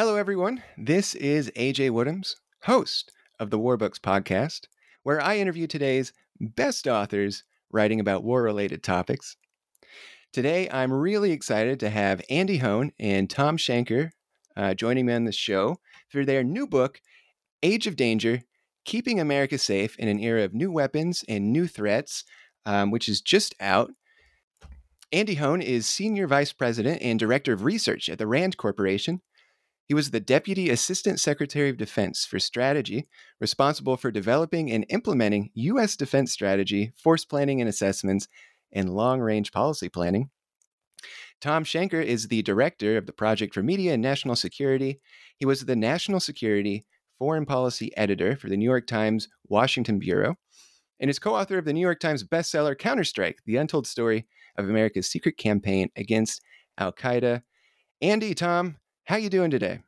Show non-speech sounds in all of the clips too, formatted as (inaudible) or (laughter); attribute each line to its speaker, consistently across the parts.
Speaker 1: Hello, everyone. This is AJ Woodhams, host of the War Books podcast, where I interview today's best authors writing about war related topics. Today, I'm really excited to have Andy Hoehn and Thom Shanker uh, joining me on the show for their new book, Age of Danger Keeping America Safe in an Era of New Weapons and New Threats, um, which is just out. Andy Hoehn is Senior Vice President and Director of Research at the RAND Corporation he was the Deputy Assistant Secretary of Defense for Strategy, responsible for developing and implementing U.S. defense strategy, force planning and assessments, and long range policy planning. Thom Shanker is the director of the Project for Media and National Security. He was the National Security Foreign Policy Editor for the New York Times Washington Bureau and is co author of the New York Times bestseller Counterstrike The Untold Story of America's Secret Campaign Against Al Qaeda. Andy, Thom, how you doing today?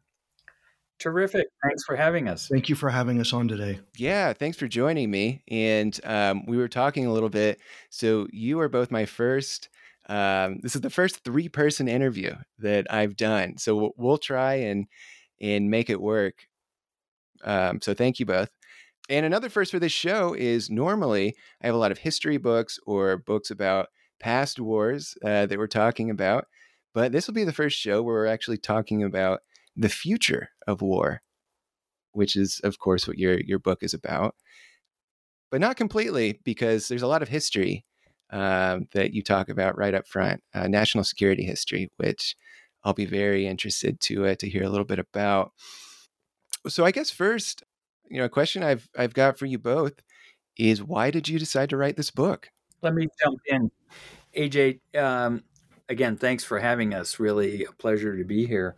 Speaker 2: Terrific. Thanks for having us.
Speaker 3: Thank you for having us on today.
Speaker 1: Yeah, thanks for joining me. And um, we were talking a little bit. So you are both my first. Um, this is the first three-person interview that I've done. So we'll, we'll try and and make it work. Um, so thank you both. And another first for this show is normally I have a lot of history books or books about past wars uh, that we're talking about, but this will be the first show where we're actually talking about the future of war, which is, of course, what your your book is about, but not completely because there's a lot of history um, that you talk about right up front, uh, national security history, which I'll be very interested to uh, to hear a little bit about. So, I guess first, you know, a question I've I've got for you both is why did you decide to write this book?
Speaker 2: Let me jump in, AJ. Um, again, thanks for having us. Really a pleasure to be here.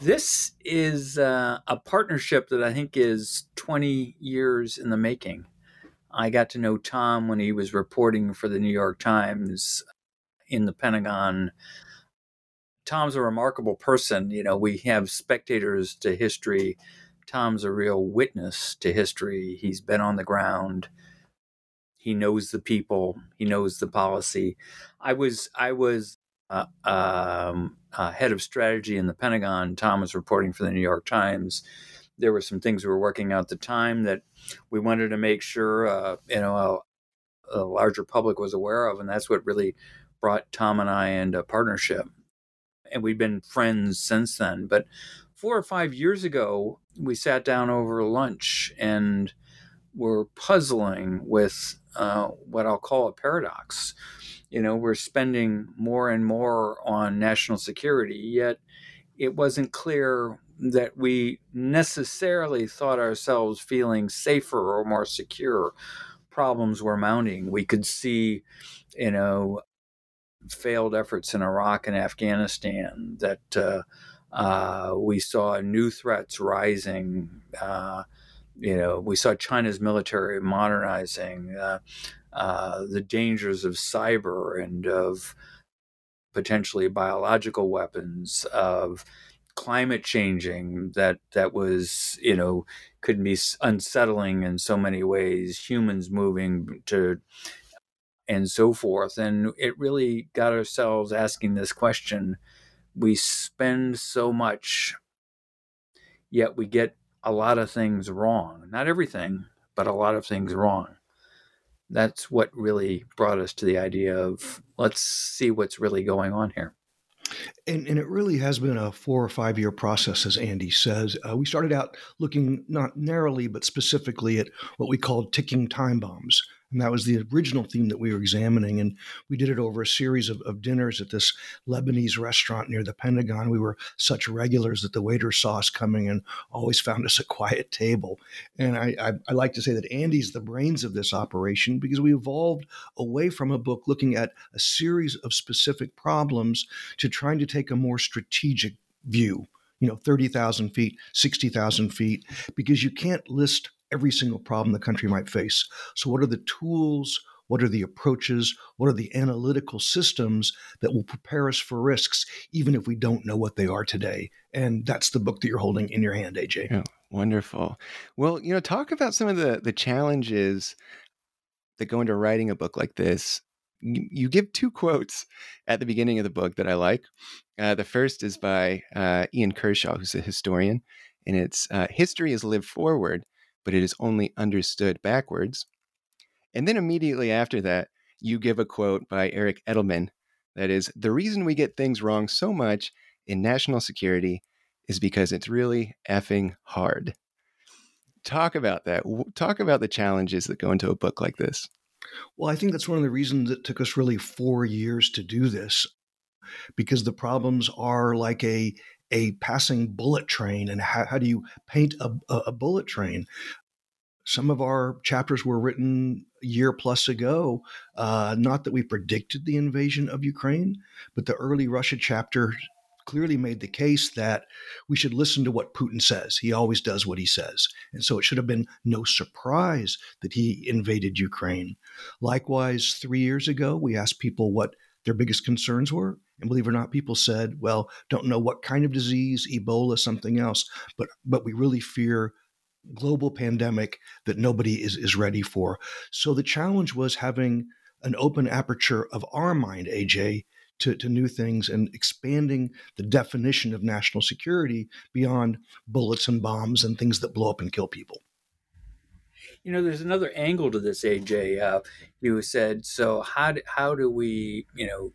Speaker 2: This is uh, a partnership that I think is 20 years in the making. I got to know Thom when he was reporting for the New York Times in the Pentagon. Thom's a remarkable person. You know, we have spectators to history. Thom's a real witness to history. He's been on the ground. He knows the people. He knows the policy. I was I was uh, um, uh, head of strategy in the Pentagon. Thom was reporting for the New York Times. There were some things we were working out at the time that we wanted to make sure uh, you know a, a, larger public was aware of, and that's what really brought Thom and I into partnership. And we've been friends since then. But four or five years ago, we sat down over lunch and were puzzling with uh, what I'll call a paradox you know, we're spending more and more on national security, yet it wasn't clear that we necessarily thought ourselves feeling safer or more secure. Problems were mounting. We could see, you know, failed efforts in Iraq and Afghanistan, that uh, uh, we saw new threats rising. Uh, you know, we saw China's military modernizing. Uh, the dangers of cyber and of potentially biological weapons, of climate changing that that was you know could be unsettling in so many ways humans moving to and so forth. And it really got ourselves asking this question we spend so much yet we get a lot of things wrong. Not everything but a lot of things wrong that's what really brought us to the idea of let's see what's really going on here.
Speaker 3: And, and, it really has been a four or five year process, as Andy says. Uh, we started out looking not narrowly, but specifically at what we called ticking time bombs. And that was the original theme that we were examining. And we did it over a series of, of dinners at this Lebanese restaurant near the Pentagon. We were such regulars that the waiter saw us coming and always found us a quiet table. And I, I, I like to say that Andy's the brains of this operation because we evolved away from a book looking at a series of specific problems to trying to take a more strategic view, you know, 30,000 feet, 60,000 feet, because you can't list every single problem the country might face. So, what are the tools? What are the approaches? What are the analytical systems that will prepare us for risks, even if we don't know what they are today? And that's the book that you're holding in your hand, AJ.
Speaker 1: Yeah, wonderful. Well, you know, talk about some of the the challenges that go into writing a book like this. You, you give two quotes at the beginning of the book that I like. Uh, the first is by uh, Ian Kershaw, who's a historian, and it's uh, "History is lived forward, but it is only understood backwards." And then immediately after that, you give a quote by Eric Edelman that is, the reason we get things wrong so much in national security is because it's really effing hard. Talk about that. Talk about the challenges that go into a book like this.
Speaker 3: Well, I think that's one of the reasons it took us really four years to do this, because the problems are like a a passing bullet train, and how, how do you paint a, a bullet train? Some of our chapters were written a year plus ago. Uh, not that we predicted the invasion of Ukraine, but the early Russia chapter clearly made the case that we should listen to what Putin says. He always does what he says. And so it should have been no surprise that he invaded Ukraine. Likewise, three years ago, we asked people what their biggest concerns were. And believe it or not, people said, well, don't know what kind of disease, Ebola, something else, but but we really fear global pandemic that nobody is, is ready for. So the challenge was having an open aperture of our mind, AJ, to, to new things and expanding the definition of national security beyond bullets and bombs and things that blow up and kill people.
Speaker 2: You know, there's another angle to this, AJ. Uh, you said, so how do, how do we, you know,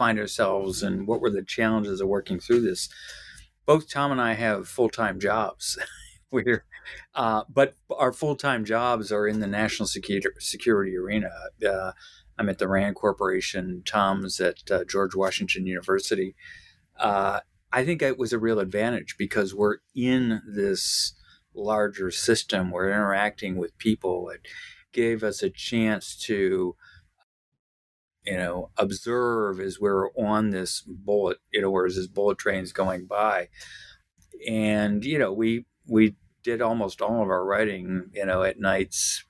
Speaker 2: find ourselves and what were the challenges of working through this? Both Thom and I have full time jobs. (laughs) We're uh, but our full time jobs are in the national security, arena. Uh, I'm at the RAND Corporation. Thom's at uh, George Washington University. Uh, I think it was a real advantage because we're in this larger system. We're interacting with people. It gave us a chance to, you know, observe as we're on this bullet, you know, whereas this bullet train's going by. And, you know, we, we did almost all of our writing, you know, at nights,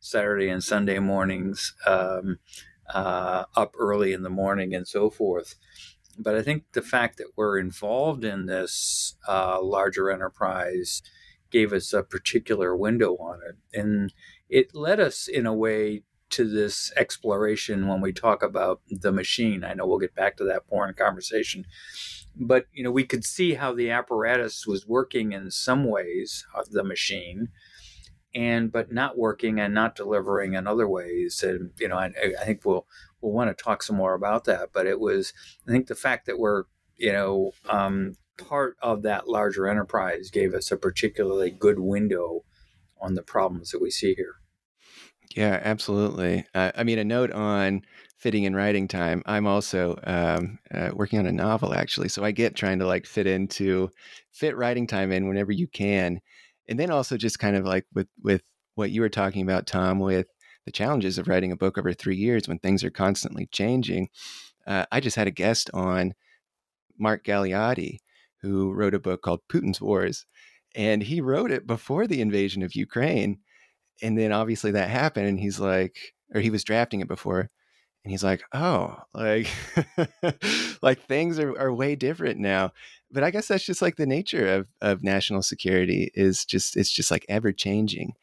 Speaker 2: Saturday and Sunday mornings, um, uh, up early in the morning, and so forth. But I think the fact that we're involved in this uh, larger enterprise gave us a particular window on it. And it led us, in a way, to this exploration when we talk about the machine. I know we'll get back to that more in conversation. But you know we could see how the apparatus was working in some ways of the machine and but not working and not delivering in other ways. And you know i, I think we'll we'll want to talk some more about that. But it was i think the fact that we're you know um, part of that larger enterprise gave us a particularly good window on the problems that we see here
Speaker 1: yeah, absolutely. Uh, I mean, a note on fitting in writing time. I'm also um, uh, working on a novel actually, so I get trying to like fit into fit writing time in whenever you can, and then also just kind of like with with what you were talking about, Thom, with the challenges of writing a book over three years when things are constantly changing. Uh, I just had a guest on, Mark Galeotti, who wrote a book called Putin's Wars, and he wrote it before the invasion of Ukraine and then obviously that happened and he's like or he was drafting it before and he's like oh like (laughs) like things are, are way different now. But i guess that's just like the nature of of national security is just it's just like ever changing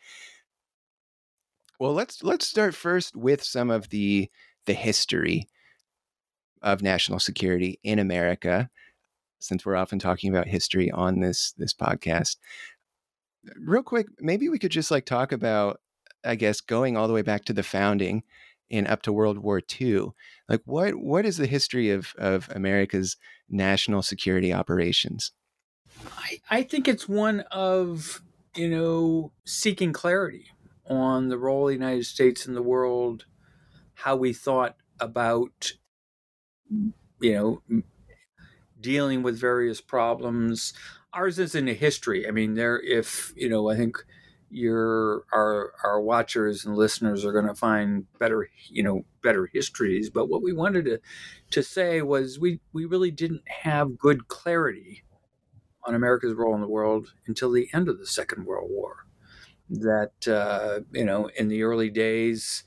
Speaker 1: well let's let's start first with some of the the history of national security in america since we're often talking about history on this this podcast real quick, maybe we could just like talk about, I guess, going all the way back to the founding and up to World War II. Like, what what is the history of of America's national security operations?
Speaker 2: I, I think it's one of you know seeking clarity on the role of the United States in the world, how we thought about you know dealing with various problems, ours isn't a history. I mean, there, if, you know, I think your our our watchers and listeners are going to find better you know better histories but what we wanted to to say was we we really didn't have good clarity on America's role in the world until the end of the Second World War that uh, you know in the early days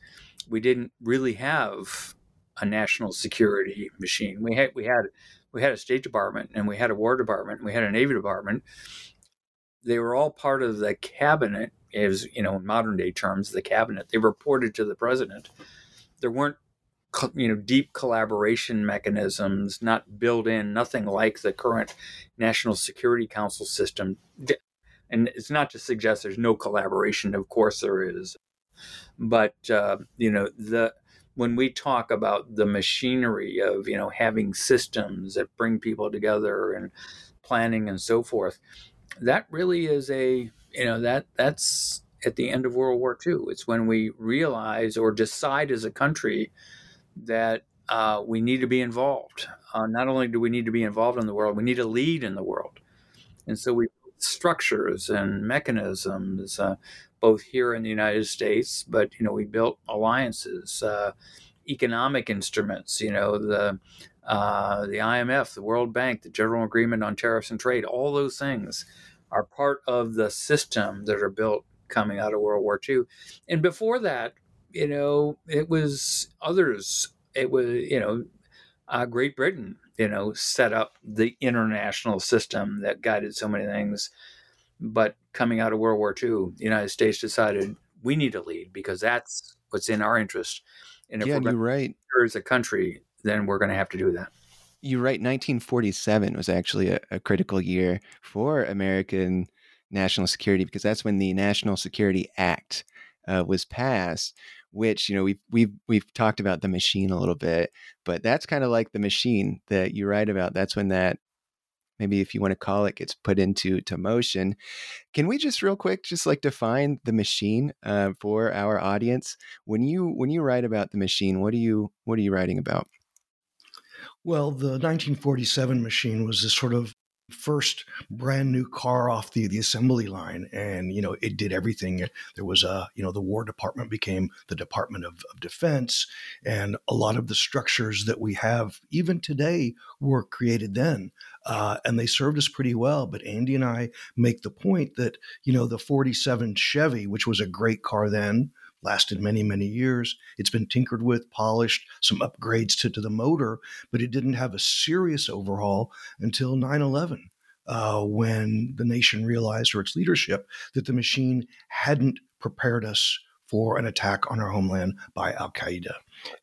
Speaker 2: we didn't really have a national security machine we had we had we had a state department and we had a war department and we had a navy department. They were all part of the cabinet as you know in modern day terms the cabinet. They reported to the president. There weren't you know deep collaboration mechanisms not built in nothing like the current national security council system. And it's not to suggest there's no collaboration of course there is. But uh, you know the when we talk about the machinery of you know having systems that bring people together and planning and so forth that really is a you know that that's at the end of World War II. It's when we realize or decide as a country that uh, we need to be involved. Uh, not only do we need to be involved in the world, we need to lead in the world. And so we structures and mechanisms, uh, both here in the United States, but you know we built alliances, uh, economic instruments. You know the uh, the IMF, the World Bank, the General Agreement on Tariffs and Trade, all those things are part of the system that are built coming out of World War II. And before that, you know, it was others. It was, you know, uh, Great Britain, you know, set up the international system that guided so many things. But coming out of World War II, the United States decided we need to lead because that's what's in our interest.
Speaker 1: And if yeah, we're right.
Speaker 2: as a country, then we're going to have to do that.
Speaker 1: You're right. 1947 was actually a, a critical year for American national security because that's when the National Security Act uh, was passed. Which you know we've we've we've talked about the machine a little bit, but that's kind of like the machine that you write about. That's when that maybe if you want to call it gets put into to motion can we just real quick just like define the machine uh, for our audience? When you when you write about the machine what are you what are you writing about?
Speaker 3: Well the 1947 machine was this sort of first brand new car off the, the assembly line and you know it did everything. There was a you know the war department became the department of, of defense and a lot of the structures that we have even today were created then uh, and they served us pretty well but andy and i make the point that you know the 47 chevy which was a great car then lasted many, many years. It's been tinkered with, polished, some upgrades to, to the motor, but it didn't have a serious overhaul until 9 11. Uh, when the nation realized, or its leadership, that the machine hadn't prepared us for an attack on our homeland by Al Qaeda.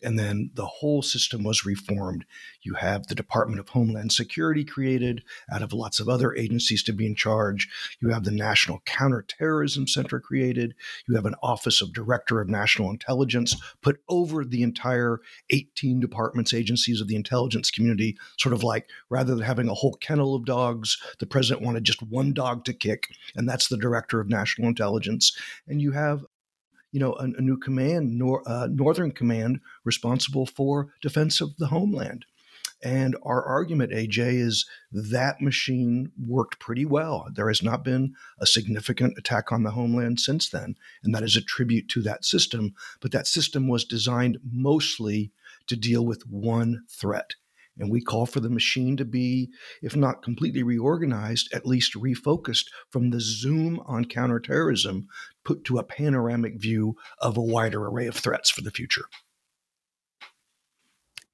Speaker 3: And then the whole system was reformed. You have the Department of Homeland Security created out of lots of other agencies to be in charge. You have the National Counterterrorism Center created. You have an Office of Director of National Intelligence put over the entire 18 departments, agencies of the intelligence community, sort of like rather than having a whole kennel of dogs, the president wanted just one dog to kick, and that's the Director of National Intelligence. And you have you know, a, a new command, nor, uh, Northern Command, responsible for defense of the homeland. And our argument, AJ, is that machine worked pretty well. There has not been a significant attack on the homeland since then, and that is a tribute to that system. But that system was designed mostly to deal with one threat. And we call for the machine to be, if not completely reorganized, at least refocused from the zoom on counterterrorism, put to a panoramic view of a wider array of threats for the future.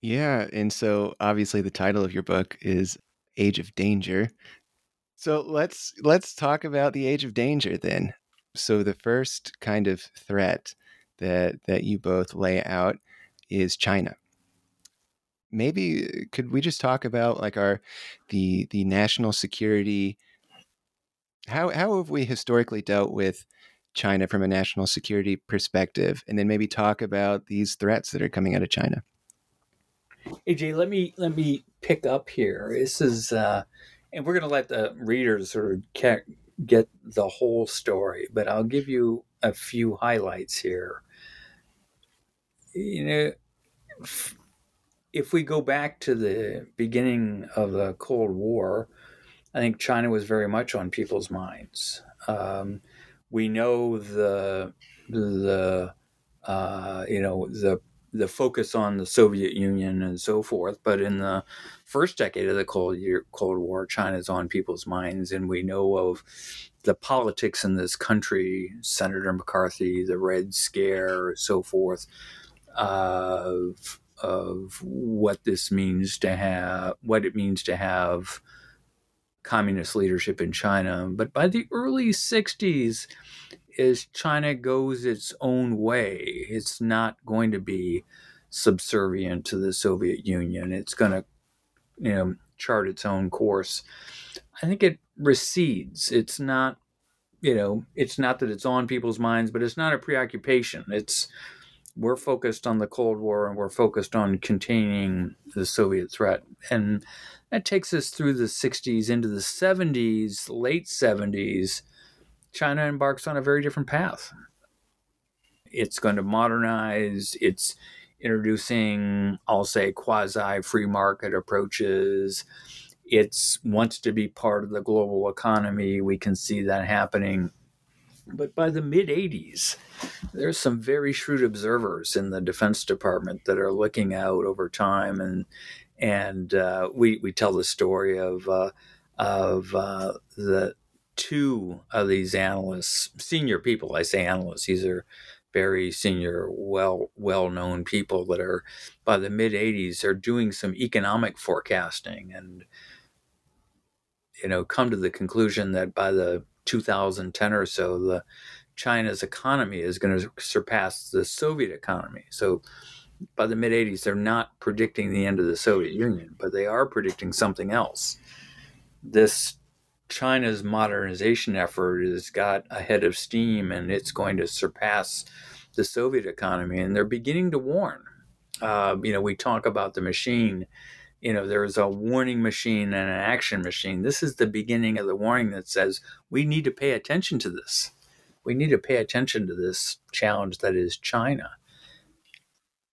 Speaker 1: Yeah. And so obviously the title of your book is Age of Danger. So let's let's talk about the age of danger then. So the first kind of threat that that you both lay out is China maybe could we just talk about like our the the national security how how have we historically dealt with China from a national security perspective and then maybe talk about these threats that are coming out of China.
Speaker 2: AJ let me let me pick up here. This is uh and we're going to let the readers sort of get the whole story but I'll give you a few highlights here. You know if we go back to the beginning of the Cold War, I think China was very much on people's minds. Um, we know the the uh, you know the the focus on the Soviet Union and so forth. But in the first decade of the Cold Year, Cold War, China's on people's minds, and we know of the politics in this country, Senator McCarthy, the Red Scare, so forth, of of what this means to have, what it means to have communist leadership in China. But by the early '60s, as China goes its own way, it's not going to be subservient to the Soviet Union. It's going to, you know, chart its own course. I think it recedes. It's not, you know, it's not that it's on people's minds, but it's not a preoccupation. It's we're focused on the Cold War and we're focused on containing the Soviet threat. And that takes us through the 60s into the 70s, late 70s China embarks on a very different path. It's going to modernize, it's introducing, I'll say, quasi free market approaches. It wants to be part of the global economy. We can see that happening. But by the mid 80s, there's some very shrewd observers in the Defense Department that are looking out over time, and and uh, we we tell the story of uh, of uh, the two of these analysts, senior people, I say analysts, these are very senior, well well known people that are by the mid 80s are doing some economic forecasting and you know come to the conclusion that by the 2010 or so the China's economy is going to surpass the Soviet economy. So by the mid 80s they're not predicting the end of the Soviet Union, but they are predicting something else. This China's modernization effort has got ahead of steam and it's going to surpass the Soviet economy. And they're beginning to warn. Uh, you know, we talk about the machine. You know, there's a warning machine and an action machine. This is the beginning of the warning that says we need to pay attention to this. We need to pay attention to this challenge that is China.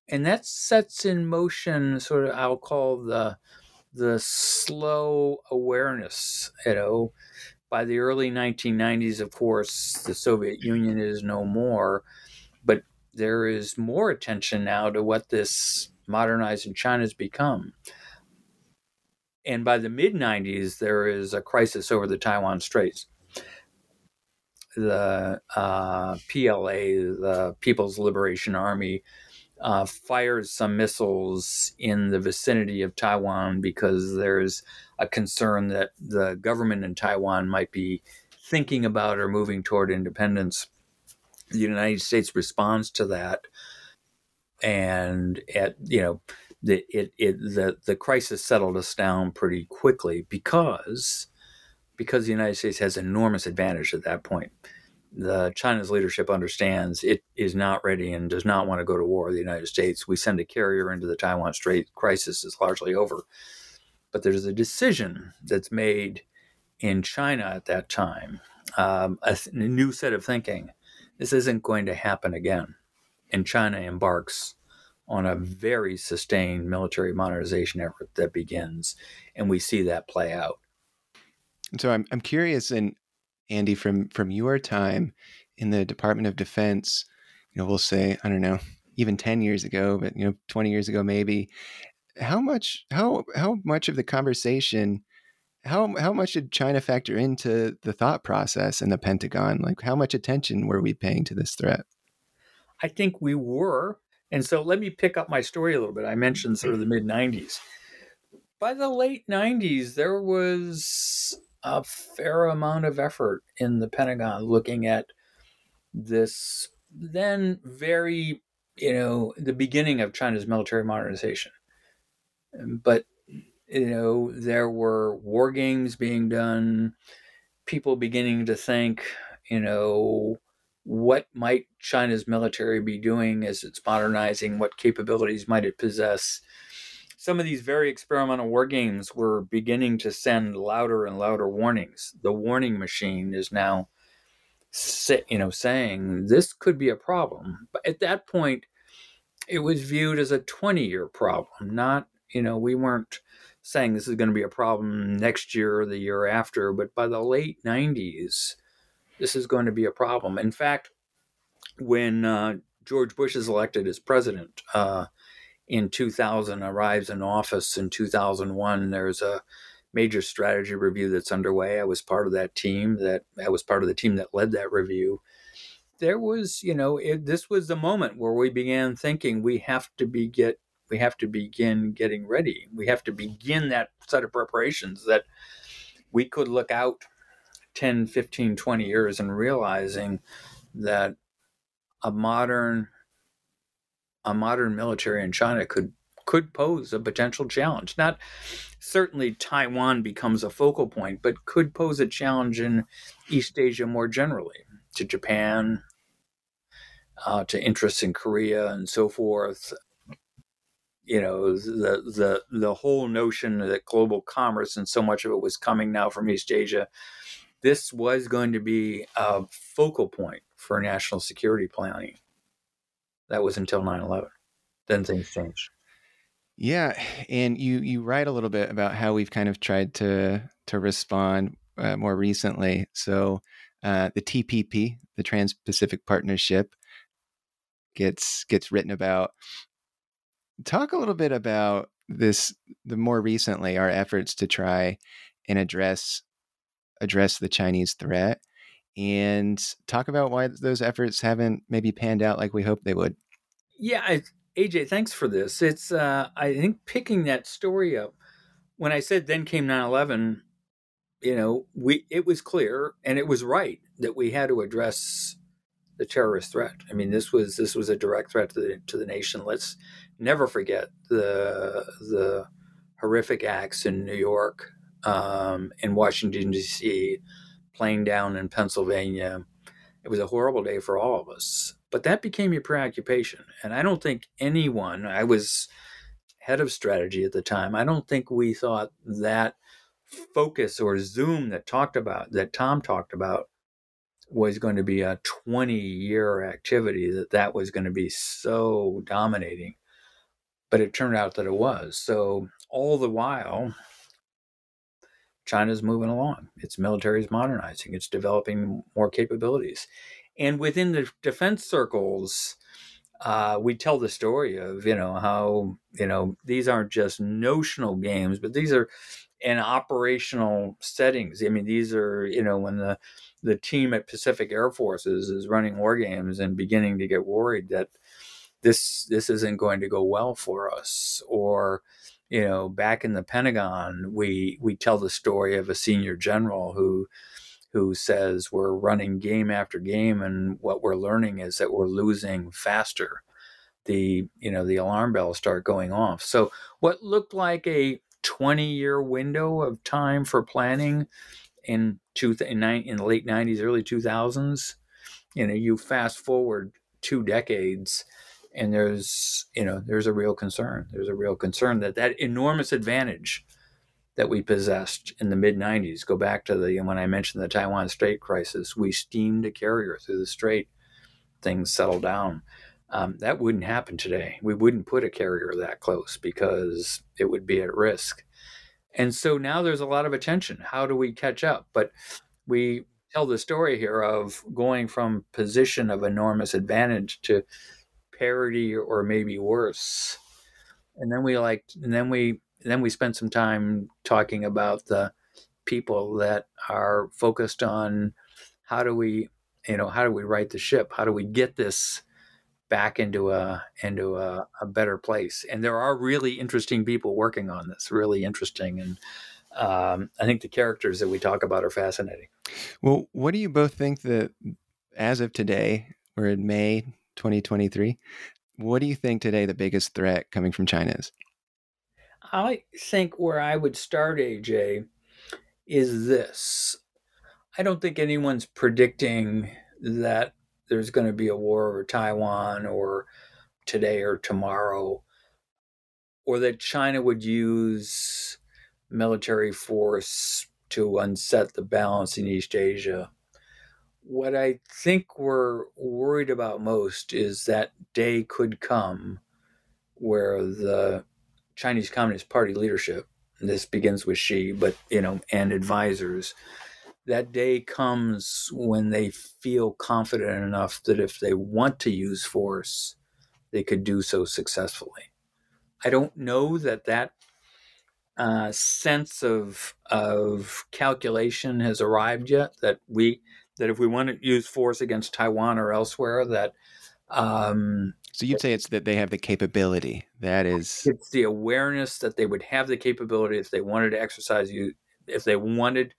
Speaker 2: And that sets in motion sort of, I'll call the the slow awareness. You know, by the early 1990s, of course, the Soviet Union is no more, but there is more attention now to what this modernizing China has become. And by the mid 90s, there is a crisis over the Taiwan Straits. The uh, PLA, the People's Liberation Army, uh, fires some missiles in the vicinity of Taiwan because there's a concern that the government in Taiwan might be thinking about or moving toward independence. The United States responds to that, and at you know the it, it the the crisis settled us down pretty quickly because because the United States has enormous advantage at that point the China's leadership understands it is not ready and does not want to go to war with the United States. We send a carrier into the Taiwan Strait crisis is largely over. But there's a decision that's made in China at that time, um, a, a new set of thinking. This isn't going to happen again. And China embarks on a very sustained military modernization effort that begins, and we see that play out.
Speaker 1: So I'm I'm curious, and Andy, from from your time in the Department of Defense, you know, we'll say, I don't know, even 10 years ago, but you know, 20 years ago maybe, how much how how much of the conversation how how much did China factor into the thought process in the Pentagon? Like how much attention were we paying to this threat?
Speaker 2: I think we were. And so let me pick up my story a little bit. I mentioned sort of the mm-hmm. mid 90s. By the late 90s, there was a fair amount of effort in the Pentagon looking at this then very, you know, the beginning of China's military modernization. Um, but, you know, there were war games being done, people beginning to think, you know, what might China's military be doing as it's modernizing? What capabilities might it possess? some of these very experimental war games were beginning to send louder and louder warnings. The warning machine is now, you know, saying this could be a problem. But at that point, it was viewed as a 20 year problem, not, you know, we weren't saying this is going to be a problem next year or the year after. But by the late 90s, this is going to be a problem. In fact, when uh, George Bush is elected as president uh, in 2000, arrives in office in 2001, there's a major strategy review that's underway. I was part of that team. That I was part of the team that led that review. There was, you know, it, this was the moment where we began thinking we have to be get we have to begin getting ready. We have to begin that set of preparations that we could look out 10, 15, 20 years and realizing that a modern a modern military in China could could pose a potential challenge. Not certainly Taiwan becomes a focal point, but could pose a challenge in East Asia more generally, to Japan, uh, to interests in Korea and so forth. You know, the the the whole notion that global commerce and so much of it was coming now from East Asia. This was going to be a focal point for national security planning. That was until 9 11. Then things changed.
Speaker 1: Yeah, and you you write a little bit about how we've kind of tried to to respond uh, more recently. So uh, the TPP, the Trans-Pacific Partnership, gets gets written about. Talk a little bit about this. The more recently, our efforts to try and address address the Chinese threat, and talk about why those efforts haven't maybe panned out like we hoped they would.
Speaker 2: Yeah, I, AJ, thanks for this. It's uh, I think picking that story up. When I said then came 9/11, you know, we it was clear and it was right that we had to address the terrorist threat. I mean, this was this was a direct threat to the to the nation. Let's never forget the the horrific acts in New York, um, in Washington D.C., playing down in Pennsylvania. It was a horrible day for all of us. But that became your preoccupation. And I don't think anyone, I was head of strategy at the time, I don't think we thought that focus or zoom that talked about, that Thom talked about, was going to be a 20 year activity, that that was going to be so dominating. But it turned out that it was. So all the while, China's moving along. Its military is modernizing. It's developing more capabilities. And within the defense circles, uh, we tell the story of you know how you know these aren't just notional games, but these are in operational settings. I mean, these are you know when the the team at Pacific Air Forces is running war games and beginning to get worried that this this isn't going to go well for us, or you know, back in the Pentagon, we we tell the story of a senior general who who says we're running game after game and what we're learning is that we're losing faster. The you know the alarm bells start going off. So what looked like a 20 year window of time for planning in two in, in the late 90s early 2000s you know you fast forward two decades and there's you know there's a real concern there's a real concern that that enormous advantage that we possessed in the mid 90s. Go back to the when I mentioned the Taiwan Strait crisis, we steamed a carrier through the strait. Things settled down. Um, that wouldn't happen today. We wouldn't put a carrier that close because it would be at risk. And so now there's a lot of attention. How do we catch up? But we tell the story here of going from position of enormous advantage to parity or maybe worse. And then we like, and then we then we spent some time talking about the people that are focused on how do we you know how do we right the ship? How do we get this back into a into a, a better place? And there are really interesting people working on this really interesting. And um, i think the characters that we talk about are fascinating.
Speaker 1: Well what do you both think that as of today we're in may 2023 what do you think today the biggest threat coming from china is
Speaker 2: I think where I would start, AJ, is this. I don't think anyone's predicting that there's going to be a war over Taiwan or today or tomorrow, or that China would use military force to unset the balance in East Asia. What I think we're worried about most is that day could come where the Chinese Communist Party leadership, this begins with Xi, but you know, and advisors, that day comes when they feel confident enough that if they want to use force, they could do so successfully. I don't know that that uh, sense of of calculation has arrived yet. That we that if we want to use force against Taiwan or elsewhere, that um,
Speaker 1: so you'd say it's that they have the capability. That is,
Speaker 2: it's the awareness that they would have the capability if they wanted to exercise you, if they wanted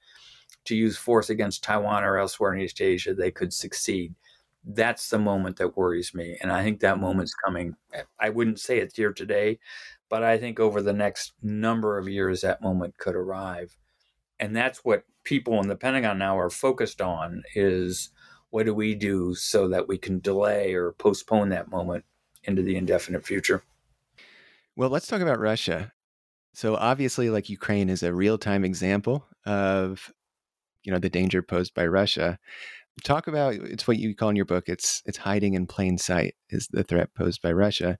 Speaker 2: to use force against Taiwan or elsewhere in East Asia, they could succeed. That's the moment that worries me, and I think that moment's coming. I wouldn't say it's here today, but I think over the next number of years, that moment could arrive, and that's what people in the Pentagon now are focused on: is what do we do so that we can delay or postpone that moment into the indefinite future?
Speaker 1: Well, let's talk about Russia. So obviously, like Ukraine is a real-time example of, you know, the danger posed by Russia. Talk about it's what you call in your book. It's it's hiding in plain sight is the threat posed by Russia.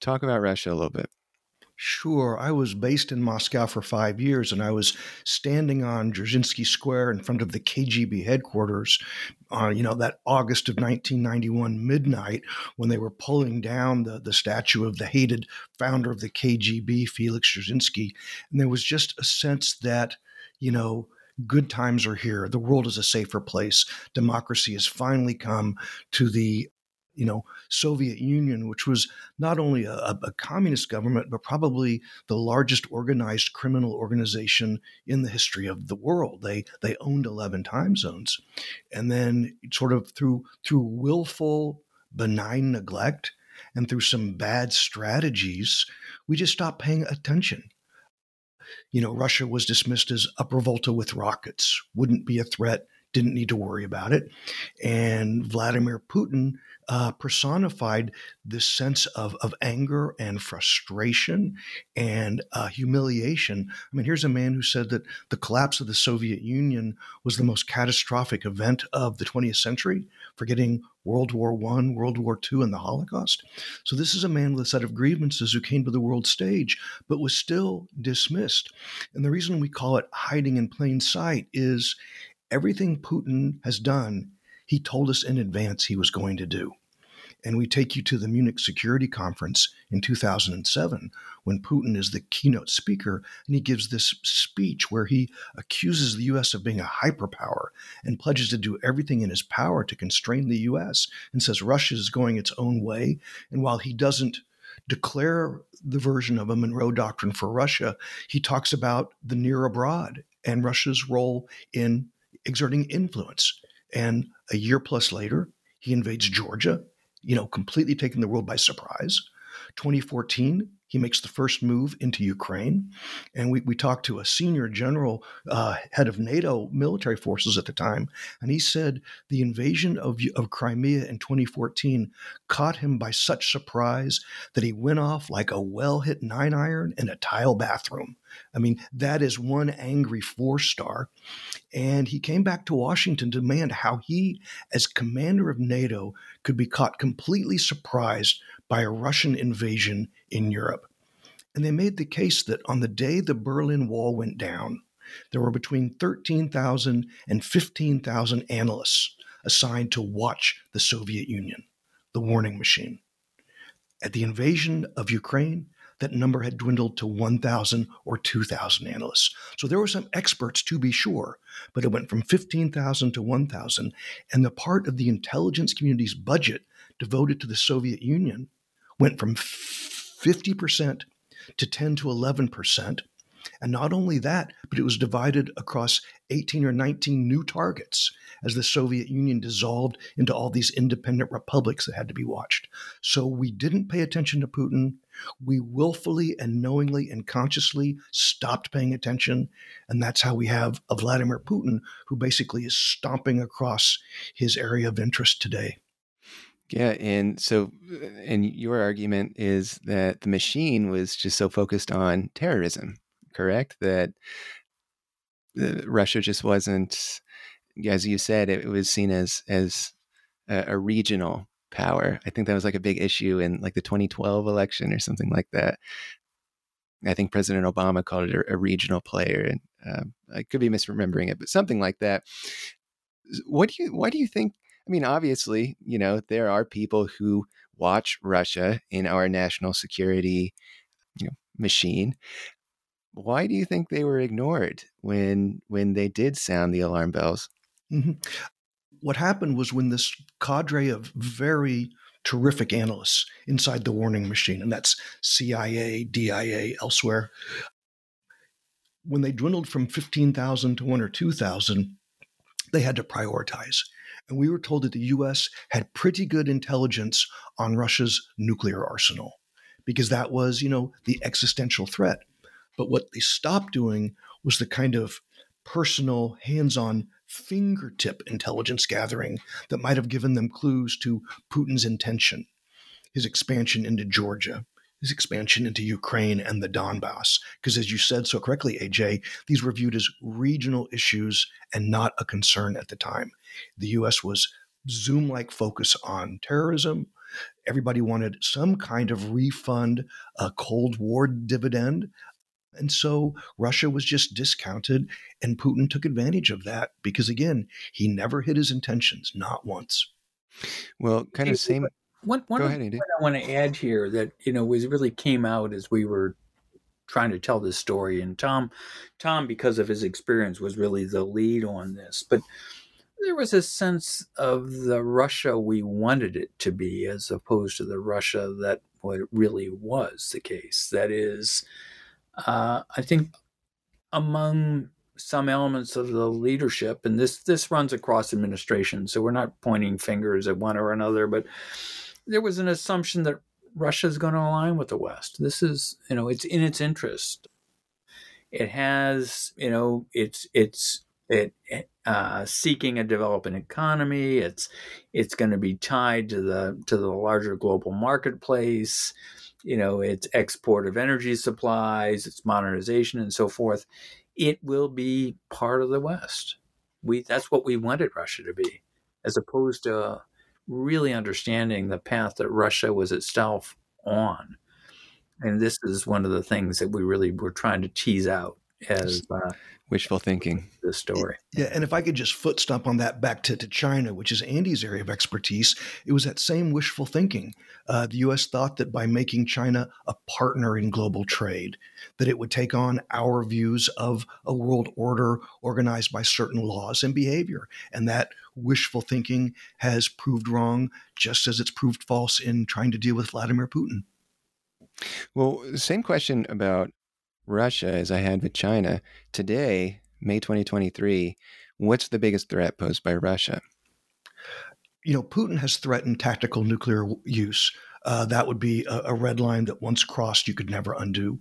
Speaker 1: Talk about Russia a little bit.
Speaker 3: Sure. I was based in Moscow for five years, and I was standing on Dzerzhinsky Square in front of the KGB headquarters on, you know, that August of 1991 midnight when they were pulling down the, the statue of the hated founder of the KGB, Felix Dzerzhinsky. And there was just a sense that, you know, good times are here. The world is a safer place. Democracy has finally come to the you know Soviet Union, which was not only a, a, communist government but probably the largest organized criminal organization in the history of the world. They they owned eleven time zones, and then sort of through through willful benign neglect and through some bad strategies, we just stopped paying attention. You know, Russia was dismissed as Upper Volta with rockets, wouldn't be a threat, didn't need to worry about it. And Vladimir Putin uh, personified this sense of, of anger and frustration and uh, humiliation. I mean, here's a man who said that the collapse of the Soviet Union was the most catastrophic event of the 20th century, forgetting World War I, World War II, and the Holocaust. So this is a man with a set of grievances who came to the world stage, but was still dismissed. And the reason we call it hiding in plain sight is everything Putin has done he told us in advance he was going to do. And we take you to the Munich Security Conference in 2007 when Putin is the keynote speaker and he gives this speech where he accuses the U.S. of being a hyperpower and pledges to do everything in his power to constrain the U.S. and says Russia is going its own way. And while he doesn't declare the version of a Monroe Doctrine for Russia, he talks about the near abroad and Russia's role in exerting influence. And a year plus later, he invades Georgia, you know, completely taking the world by surprise. 2014, he makes the first move into Ukraine. And we, we talked to a senior general, uh, head of NATO military forces at the time, and he said the invasion of, of Crimea in 2014 caught him by such surprise that he went off like a well hit nine iron in a tile bathroom. I mean, that is one angry four star. And he came back to Washington to demand how he, as commander of NATO, could be caught completely surprised by a Russian invasion in Europe. And they made the case that on the day the Berlin Wall went down, there were between 13,000 and 15,000 analysts assigned to watch the Soviet Union, the warning machine. At the invasion of Ukraine, that number had dwindled to 1,000 or 2,000 analysts. So there were some experts to be sure, but it went from 15,000 to 1,000. And the part of the intelligence community's budget devoted to the Soviet Union went from 50% to 10 to 11%. And not only that, but it was divided across 18 or 19 new targets as the Soviet Union dissolved into all these independent republics that had to be watched. So we didn't pay attention to Putin. We willfully and knowingly and consciously stopped paying attention. And that's how we have a Vladimir Putin who basically is stomping across his area of interest today.
Speaker 1: Yeah, and so, and your argument is that the machine was just so focused on terrorism, correct? That Russia just wasn't, as you said, it, was seen as as a, a, regional power. I think that was like a big issue in like the 2012 election or something like that. I think President Obama called it a, a regional player, and uh, I could be misremembering it, but something like that. What do you? Why do you think? I mean, obviously, you know, there are people who watch Russia in our national security, you know, machine. Why do you think they were ignored when when they did sound the alarm bells? Mm-hmm.
Speaker 3: What happened was when this cadre of very terrific analysts inside the warning machine, and that's CIA, DIA, elsewhere. When they dwindled from 15,000 to one or 2,000, they had to prioritize. And we were told that the US had pretty good intelligence on Russia's nuclear arsenal because that was, you know, the existential threat. But what they stopped doing was the kind of personal, hands on fingertip intelligence gathering that might have given them clues to Putin's intention, his expansion into Georgia, his expansion into Ukraine and the Donbass. Because as you said so correctly, AJ, these were viewed as regional issues and not a concern at the time. The US was Zoom like focus on terrorism. Everybody wanted some kind of refund, a Cold War dividend, and so Russia was just discounted, and Putin took advantage of that because, again, he never hid his intentions, not once.
Speaker 1: Well, kind of same.
Speaker 2: One, one Go ahead, Andy. I want to add here that you know was really came out as we were trying to tell this story, and Thom, Thom, because of his experience, was really the lead on this. But there was a sense of the Russia we wanted it to be, as opposed to the Russia that really was the case. That is uh, I think among some elements of the leadership, and this this runs across administration, so we're not pointing fingers at one or another, but there was an assumption that Russia is going to align with the West. This is, you know, it's in its interest. It has, you know, it's it's it uh, seeking a developing economy. It's it's going to be tied to the to the larger global marketplace you know, its export of energy supplies, its modernization, and so forth, it will be part of the West. We that's what we wanted Russia to be, as opposed to really understanding the path that Russia was itself on. And this is one of the things that we really were trying to tease out as uh,
Speaker 1: wishful thinking.
Speaker 2: The story.
Speaker 3: Yeah, and if I could just foot stomp on that back to, to China, which is Andy's area of expertise, it was that same wishful thinking. Uh, the U.S. thought that by making China a partner in global trade, that it would take on our views of a world order organized by certain laws and behavior, and that wishful thinking has proved wrong, just as it's proved false in trying to deal with Vladimir Putin.
Speaker 1: Well, the same question about Russia as I had with China. Today, May 2023, what's the biggest threat posed by Russia?
Speaker 3: You know, Putin has threatened tactical nuclear use. Uh, that would be a, a, red line that once crossed, you could never undo.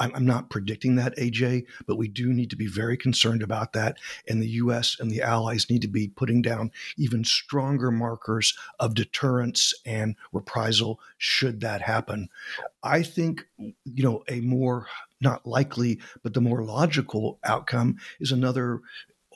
Speaker 3: I'm, not predicting that, AJ, but we do need to be very concerned about that. And the U.S. and the allies need to be putting down even stronger markers of deterrence and reprisal should that happen. I think, you know, a more not likely, but the more logical outcome is another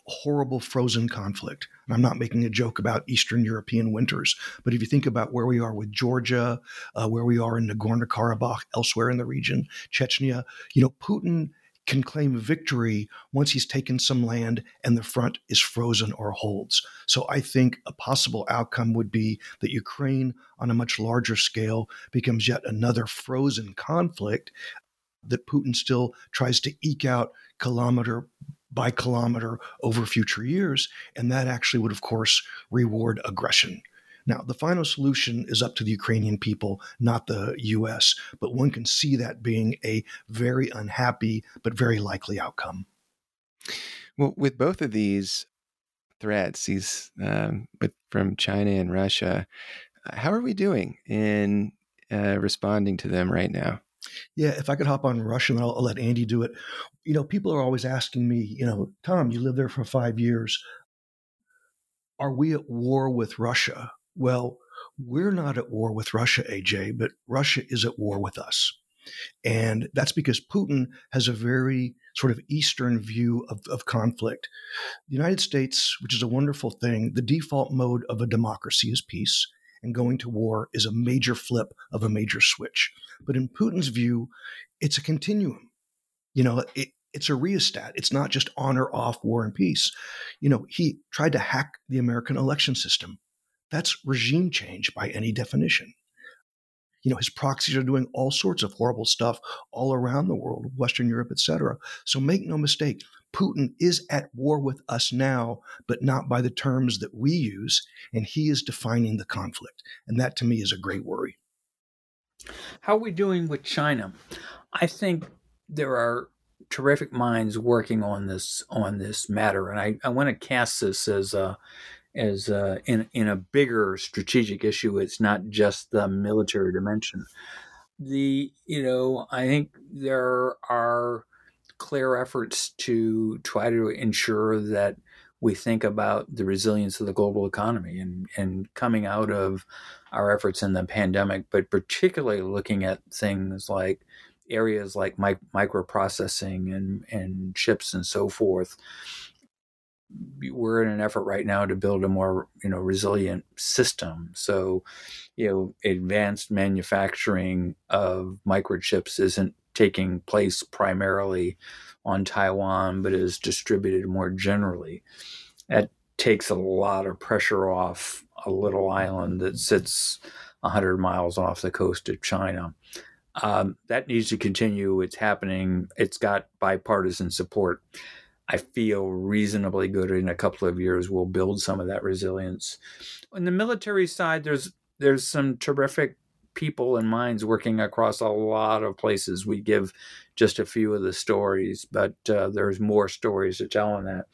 Speaker 3: horrible frozen conflict. And I'm not making a joke about Eastern European winters, but if you think about where we are with Georgia, uh, where we are in Nagorno Karabakh, elsewhere in the region, Chechnya, you know, Putin can claim victory once he's taken some land and the front is frozen or holds. So I think a possible outcome would be that Ukraine, on a much larger scale, becomes yet another frozen conflict that Putin still tries to eke out kilometer by kilometer over future years. And that actually would, of course, reward aggression. Now, the final solution is up to the Ukrainian people, not the US, but one can see that being a very unhappy but very likely outcome.
Speaker 1: Well, with both of these threats, these um, with, from China and Russia, how are we doing in uh, responding to them right now?
Speaker 3: Yeah, if I could hop on Russian, I'll, I'll, let Andy do it. You know, people are always asking me, you know, Thom, you lived there for five years. Are we at war with Russia? Well, we're not at war with Russia, AJ, but Russia is at war with us. And that's because Putin has a very sort of Eastern view of, of conflict. The United States, which is a wonderful thing, the default mode of a democracy is peace. And going to war is a major flip of a major switch. But in Putin's view, it's a continuum. You know, it, it's a rheostat. It's not just on or off war and peace. You know, he tried to hack the American election system. That's regime change by any definition. You know, his proxies are doing all sorts of horrible stuff all around the world, Western Europe, etc. So make no mistake, Putin is at war with us now, but not by the terms that we use, and he is defining the conflict. And that to me is a great worry.
Speaker 2: How are we doing with China? I think there are terrific minds working on this on this matter, and I, I want to cast this as a as a, in in a bigger strategic issue. It's not just the military dimension. The you know I think there are clear efforts to try to ensure that we think about the resilience of the global economy and, and coming out of our efforts in the pandemic, but particularly looking at things like areas like mic- microprocessing and, and chips and so forth. We're in an effort right now to build a more you know resilient system. So, you know, advanced manufacturing of microchips isn't taking place primarily on Taiwan, but is distributed more generally. That takes a lot of pressure off a little island that sits 100 miles off the coast of China. Um, that needs to continue. It's happening. It's got bipartisan support. I feel reasonably good in a couple of years we'll build some of that resilience. On the military side, there's there's some terrific people and minds working across a lot of places. We give just a few of the stories, but uh, there's more stories to tell on that.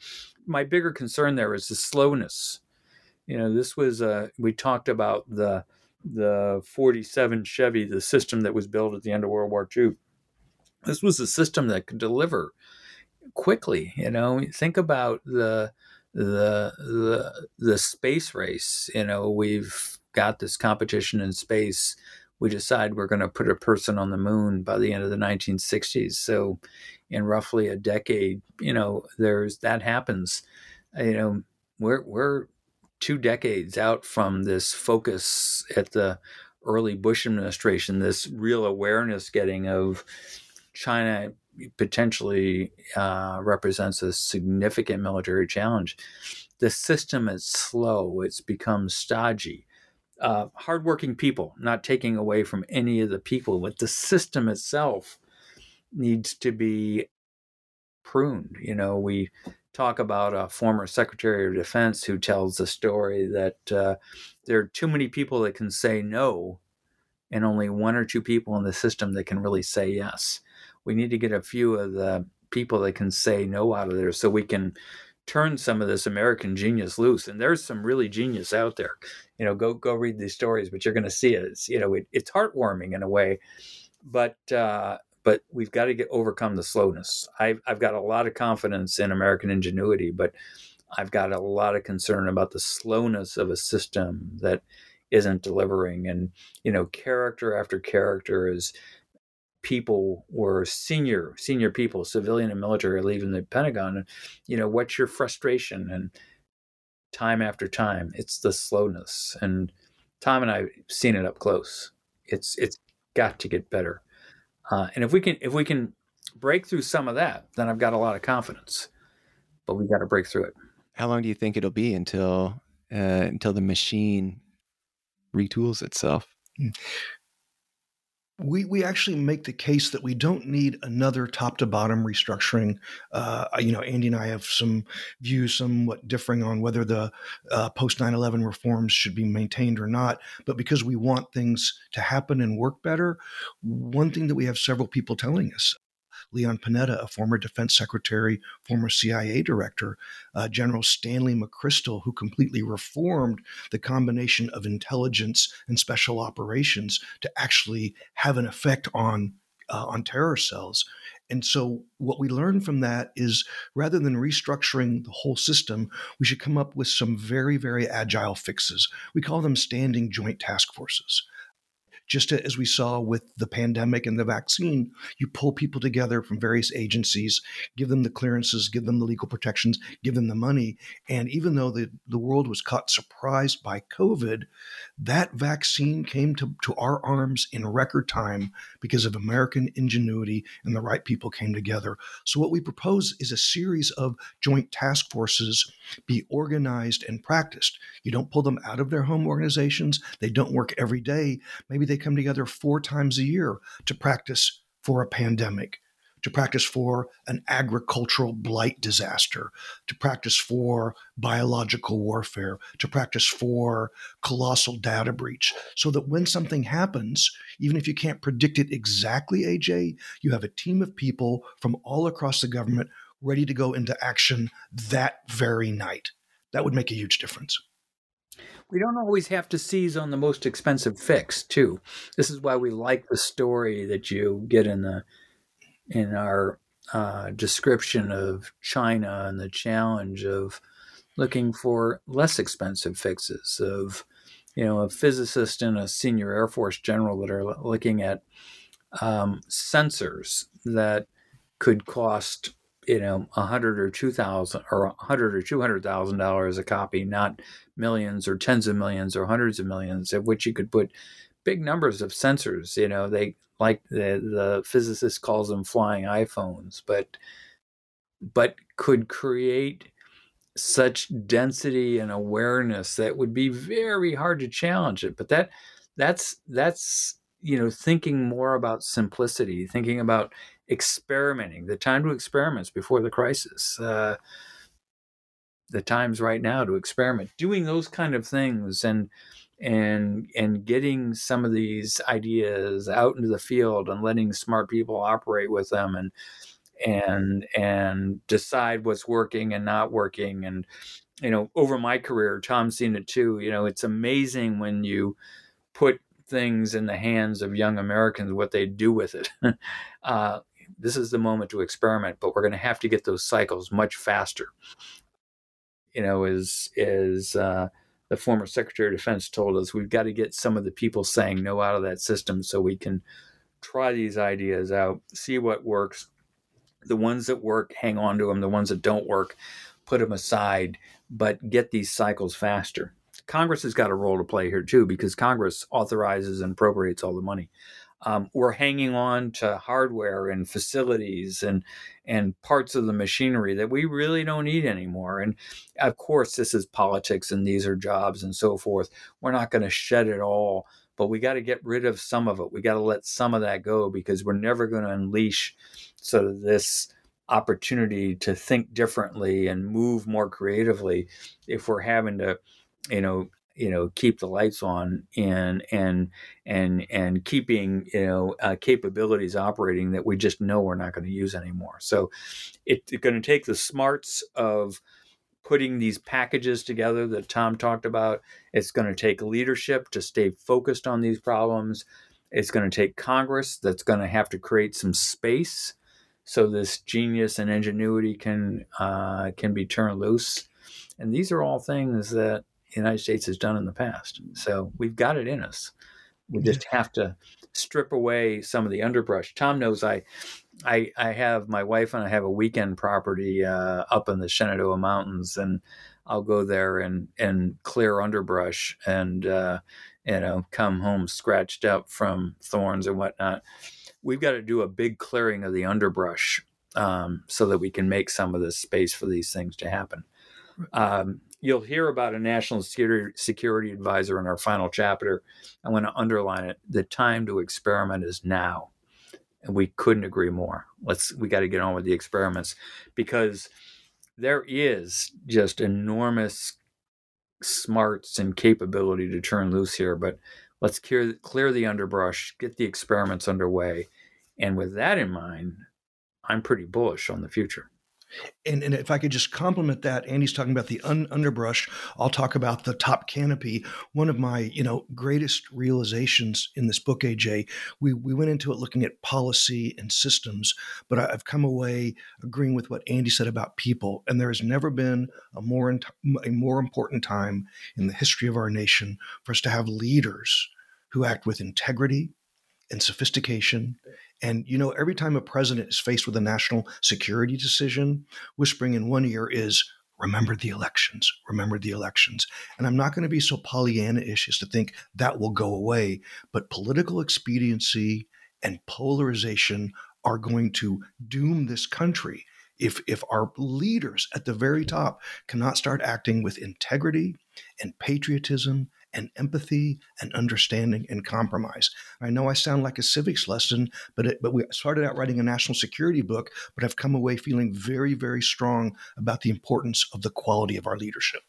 Speaker 2: My bigger concern there is the slowness. You know, this was uh, we talked about the the 47 Chevy, the system that was built at the end of World War II. This was a system that could deliver quickly. You know, think about the the the the space race. You know, we've got this competition in space, we decide we're going to put a person on the moon by the end of the 1960s. So, in roughly a decade, you know, there's that happens. You know, we're we're two decades out from this focus at the early Bush administration, this real awareness getting of China potentially uh, represents a significant military challenge. The system is slow; it's become stodgy uh, hardworking people, not taking away from any of the people, but the system itself needs to be pruned. You know, we talk about a former Secretary of Defense who tells the story that uh, there are too many people that can say no, and only one or two people in the system that can really say yes. We need to get a few of the people that can say no out of there so we can turn some of this American genius loose. And there's some really genius out there. You know, go go read these stories, but you're going to see it. It's, you know, it, it's heartwarming in a way, but uh, but we've got to get overcome the slowness. I've I've got a lot of confidence in American ingenuity, but I've got a lot of concern about the slowness of a system that isn't delivering. And you know, character after character is people were senior senior people civilian and military leaving the pentagon you know what's your frustration? And time after time it's the slowness. And Thom and i've seen it up close. It's it's got to get better. Uh, and if we can if we can break through some of that then i've got a lot of confidence. But we got to break through it.
Speaker 1: How long do you think it'll be until uh, until the machine retools itself? Hmm
Speaker 3: we, we actually make the case that we don't need another top to bottom restructuring. Uh, you know, Andy and I have some views somewhat differing on whether the uh, post 9 11 reforms should be maintained or not. But because we want things to happen and work better, one thing that we have several people telling us Leon Panetta, a former defense secretary, former CIA director, uh, General Stanley McChrystal, who completely reformed the combination of intelligence and special operations to actually have an effect on uh, on terror cells. And so, what we learned from that is rather than restructuring the whole system, we should come up with some very, very agile fixes. We call them standing joint task forces. Just as we saw with the pandemic and the vaccine, you pull people together from various agencies, give them the clearances, give them the legal protections, give them the money. And even though the, the world was caught surprised by COVID, that vaccine came to, to our arms in record time because of American ingenuity and the right people came together. So, what we propose is a series of joint task forces be organized and practiced. You don't pull them out of their home organizations, they don't work every day. Maybe they come together four times a year to practice for a pandemic to practice for an agricultural blight disaster, to practice for biological warfare, to practice for colossal data breach, so that when something happens, even if you can't predict it exactly, AJ, you have a team of people from all across the government ready to go into action that very night. That would make a huge difference.
Speaker 2: We don't always have to seize on the most expensive fix, too. This is why we like the story that you get in the in our uh, description of China and the challenge of looking for less expensive fixes of you know a physicist and a senior air force general that are looking at um, sensors that could cost you know a hundred or two thousand or a hundred or two hundred thousand dollars a copy not millions or tens of millions or hundreds of millions of which you could put big numbers of sensors you know they like the the physicist calls them flying iPhones, but but could create such density and awareness that would be very hard to challenge it. But that that's that's you know thinking more about simplicity, thinking about experimenting. The time to experiment before the crisis. Uh, the times right now to experiment, doing those kind of things, and and and getting some of these ideas out into the field and letting smart people operate with them and and and decide what's working and not working and you know over my career Thom's seen it too you know it's amazing when you put things in the hands of young americans what they do with it (laughs) uh, this is the moment to experiment but we're going to have to get those cycles much faster you know as as uh, the former Secretary of Defense told us we've got to get some of the people saying no out of that system so we can try these ideas out, see what works. The ones that work, hang on to them. The ones that don't work, put them aside, but get these cycles faster. Congress has got a role to play here too because Congress authorizes and appropriates all the money um, we're hanging on to hardware and facilities and and parts of the machinery that we really don't need anymore. And of course, this is politics and these are jobs and so forth. We're not going to shed it all, but we got to get rid of some of it. We got to let some of that go because we're never going to unleash sort of this opportunity to think differently and move more creatively if we're having to you know you know keep the lights on and and and and keeping you know uh, capabilities operating that we just know we're not going to use anymore. So it's going to take the smarts of putting these packages together that Thom talked about. It's going to take leadership to stay focused on these problems. It's going to take congress that's going to have to create some space so this genius and ingenuity can uh, can be turned loose. And these are all things that the United States has done in the past. So we've got it in us. We just have to strip away some of the underbrush. Thom knows I, I, I have my wife and I have a weekend property uh, up in the Shenandoah Mountains, and I'll go there and and clear underbrush and uh, you know come home scratched up from thorns and whatnot. We've got to do a big clearing of the underbrush um, so that we can make some of this space for these things to happen. Um, you'll hear about a national security, security advisor in our final chapter. I want to underline it. The time to experiment is now. And we couldn't agree more. Let's we got to get on with the experiments because there is just enormous smarts and capability to turn loose here, but let's clear clear the underbrush, get the experiments underway. And with that in mind, I'm pretty bullish on the future.
Speaker 3: And, and if I could just compliment that, Andy's talking about the un- underbrush. I'll talk about the top canopy. One of my, you know, greatest realizations in this book, AJ, we, we went into it looking at policy and systems, but I, have come away agreeing with what Andy said about people. And there has never been a more, a more important time in the history of our nation for us to have leaders who act with integrity and sophistication. And, you know, every time a president is faced with a national security decision, whispering in one ear is, remember the elections, remember the elections. And I'm not going to be so Pollyanna ish as to think that will go away, but political expediency and polarization are going to doom this country if if our leaders at the very top cannot start acting with integrity and patriotism and empathy and understanding and compromise. I know I sound like a civics lesson, but it, but we started out writing a national security book, but I've come away feeling very very strong about the importance of the quality of our leadership.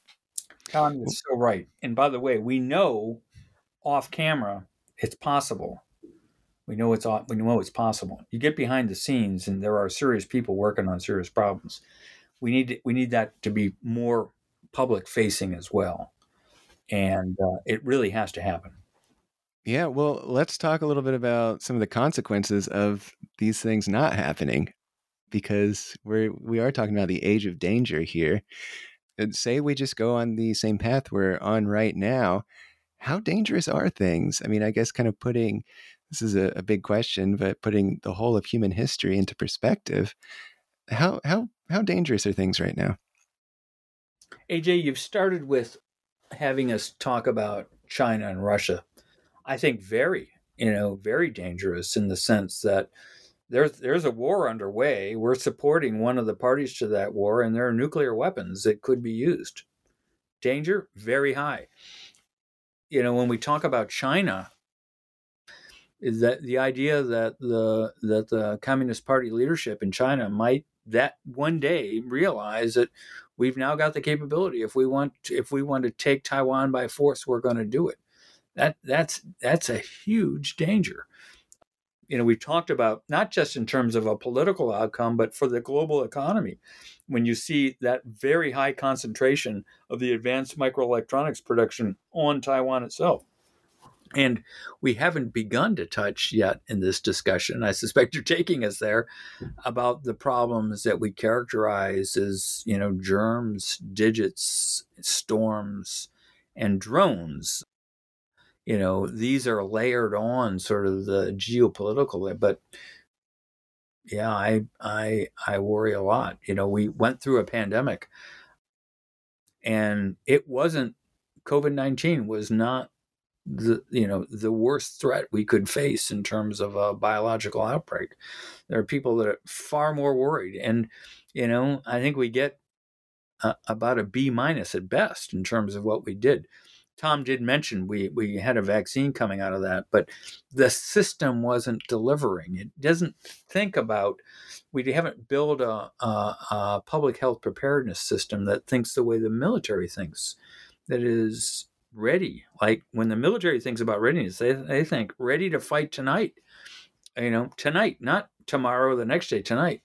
Speaker 2: Thom is so right. And by the way, we know off camera it's possible. We know it's we know it's possible. You get behind the scenes, and there are serious people working on serious problems. We need we need that to be more public facing as well, and uh, it really has to happen.
Speaker 1: Yeah, well, let's talk a little bit about some of the consequences of these things not happening, because we're we are talking about the age of danger here. And say we just go on the same path we're on right now. How dangerous are things? I mean, I guess kind of putting this is a, a big question, but putting the whole of human history into perspective, how how how dangerous are things right now?
Speaker 2: AJ, you've started with having us talk about China and Russia. I think very, you know, very dangerous in the sense that there's there's a war underway. We're supporting one of the parties to that war, and there are nuclear weapons that could be used. Danger very high. You know, when we talk about China, is that the idea that the that the Communist Party leadership in China might that one day realize that we've now got the capability. If we want if we want to take Taiwan by force we're going to do it. That that's that's a huge danger. You know we talked about not just in terms of a political outcome but for the global economy. When you see that very high concentration of the advanced microelectronics production on Taiwan itself and we haven't begun to touch yet in this discussion. I suspect you're taking us there about the problems that we characterize as, you know, germs, digits, storms, and drones. You know, these are layered on sort of the geopolitical, but yeah, I I I worry a lot. You know, we went through a pandemic and it wasn't COVID 19 was not the you know the worst threat we could face in terms of a biological outbreak. There are people that are far more worried, and you know I think we get about a B minus at best in terms of what we did. Tom did mention we we had a vaccine coming out of that, but the system wasn't delivering. It doesn't think about. We haven't built a, a, a public health preparedness system that thinks the way the military thinks. That is ready. Like when the military thinks about readiness, they, they think ready to fight tonight. You know, tonight, not tomorrow, the next day, tonight.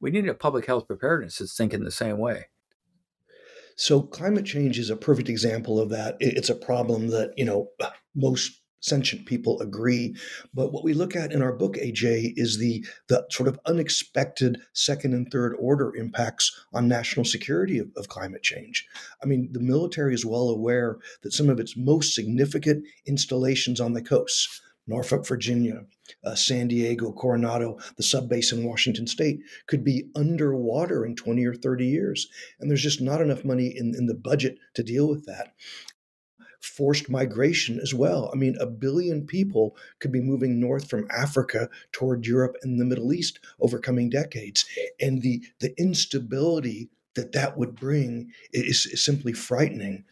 Speaker 2: We need a public health preparedness that's thinking the same way.
Speaker 3: So climate change is a perfect example of that. It's a problem that, you know, most sentient people agree. But what we look at in our book, AJ, is the the sort of unexpected second and third order impacts on national security of, of climate change. I mean, the military is well aware that some of its most significant installations on the coasts, Norfolk, Virginia, uh, San Diego, Coronado, the subbase in Washington state could be underwater in 20 or 30 years. And there's just not enough money in, in the budget to deal with that forced migration as well. I mean, a billion people could be moving north from Africa toward Europe and the Middle East over coming decades. And the, the instability that that would bring is, is simply frightening.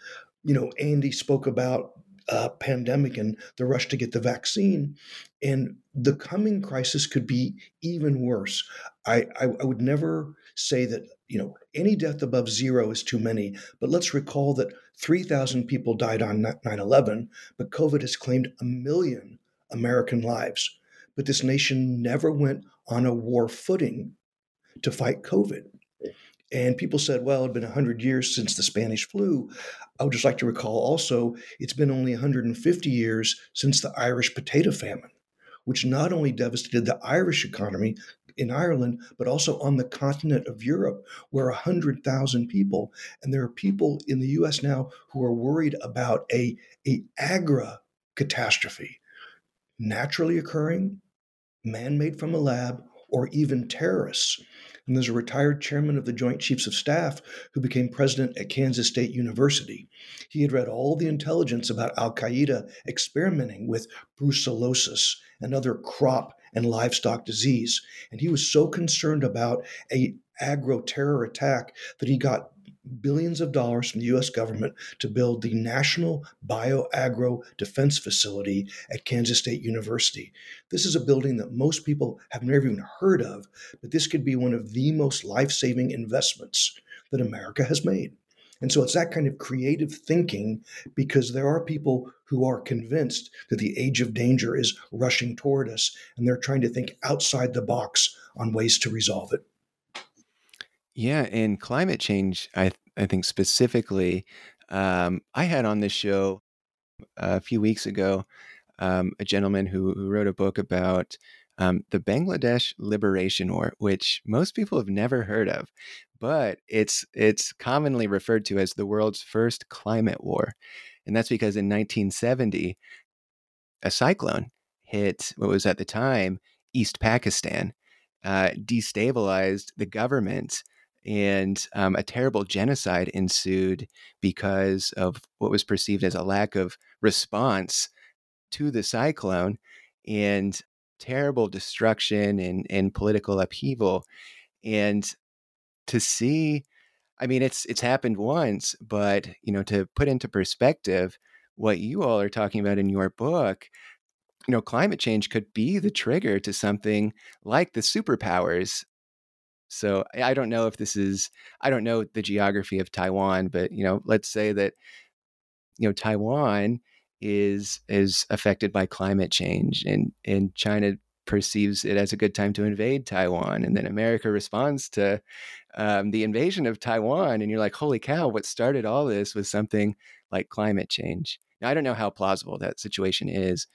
Speaker 3: You know, Andy spoke about uh, pandemic and the rush to get the vaccine. And the coming crisis could be even worse. I, I, I would never say that you know any death above zero is too many, but let's recall that 3,000 people died on 9/11, but COVID has claimed a million American lives. But this nation never went on a war footing to fight COVID. And people said, well, it had been 100 years since the Spanish flu. I would just like to recall also, it's been only 150 years since the Irish potato famine, which not only devastated the Irish economy in Ireland, but also on the continent of Europe, where 100,000 people, and there are people in the US now who are worried about a, a agra catastrophe naturally occurring, man made from a lab, or even terrorists. And there's a retired chairman of the Joint Chiefs of Staff who became president at Kansas State University. He had read all the intelligence about Al Qaeda experimenting with brucellosis and other crop and livestock disease. And he was so concerned about a agro terror attack that he got billions of dollars from the US government to build the National Bioagro Defense Facility at Kansas State University. This is a building that most people have never even heard of, but this could be one of the most life saving investments that America has made. And so it's that kind of creative thinking because there are people who are convinced that the age of danger is rushing toward us, and they're trying to think outside the box on ways to resolve it.
Speaker 1: Yeah, and climate change, I I think specifically, um, I had on this show a few weeks ago um, a gentleman who, who wrote a book about um, the Bangladesh Liberation War, which most people have never heard of, but it's it's commonly referred to as the world's first climate war, and that's because in 1970, a cyclone hit what was at the time East Pakistan, uh, destabilized the government and um, a terrible genocide ensued because of what was perceived as a lack of response to the cyclone and terrible destruction and, and political upheaval and to see i mean it's it's happened once but you know to put into perspective what you all are talking about in your book you know climate change could be the trigger to something like the superpowers. So I don't know if this is I don't know the geography of Taiwan, but you know, let's say that you know Taiwan is is affected by climate change and and China perceives it as a good time to invade Taiwan and then America responds to um, the invasion of Taiwan and you're like holy cow what started all this was something like climate change now I don't know how plausible that situation is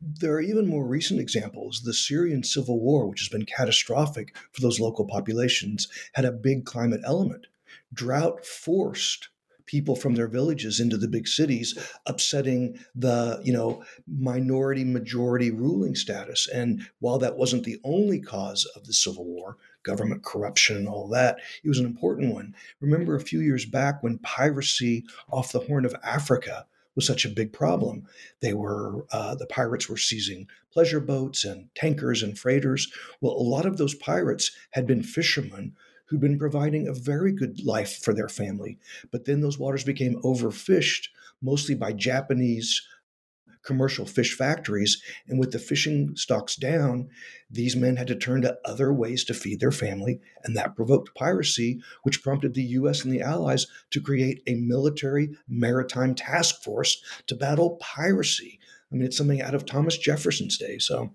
Speaker 3: there are even more recent examples. The Syrian civil war, which has been catastrophic for those local populations, had a big climate element. Drought forced people from their villages into the big cities, upsetting the you know minority majority ruling status. And while that wasn't the only cause of the civil war, government corruption and all that, it was an important one. Remember a few years back when piracy off the Horn of Africa was such a big problem. They were uh, the pirates were seizing pleasure boats and tankers and freighters. Well, a lot of those pirates had been fishermen who'd been providing a very good life for their family, but then those waters became overfished, mostly by Japanese commercial fish factories. And with the fishing stocks down, these men had to turn to other ways to feed their family. And that provoked piracy, which prompted the US and the Allies to create a military maritime task force to battle piracy. I mean, it's something out of Thomas Jefferson's day. So,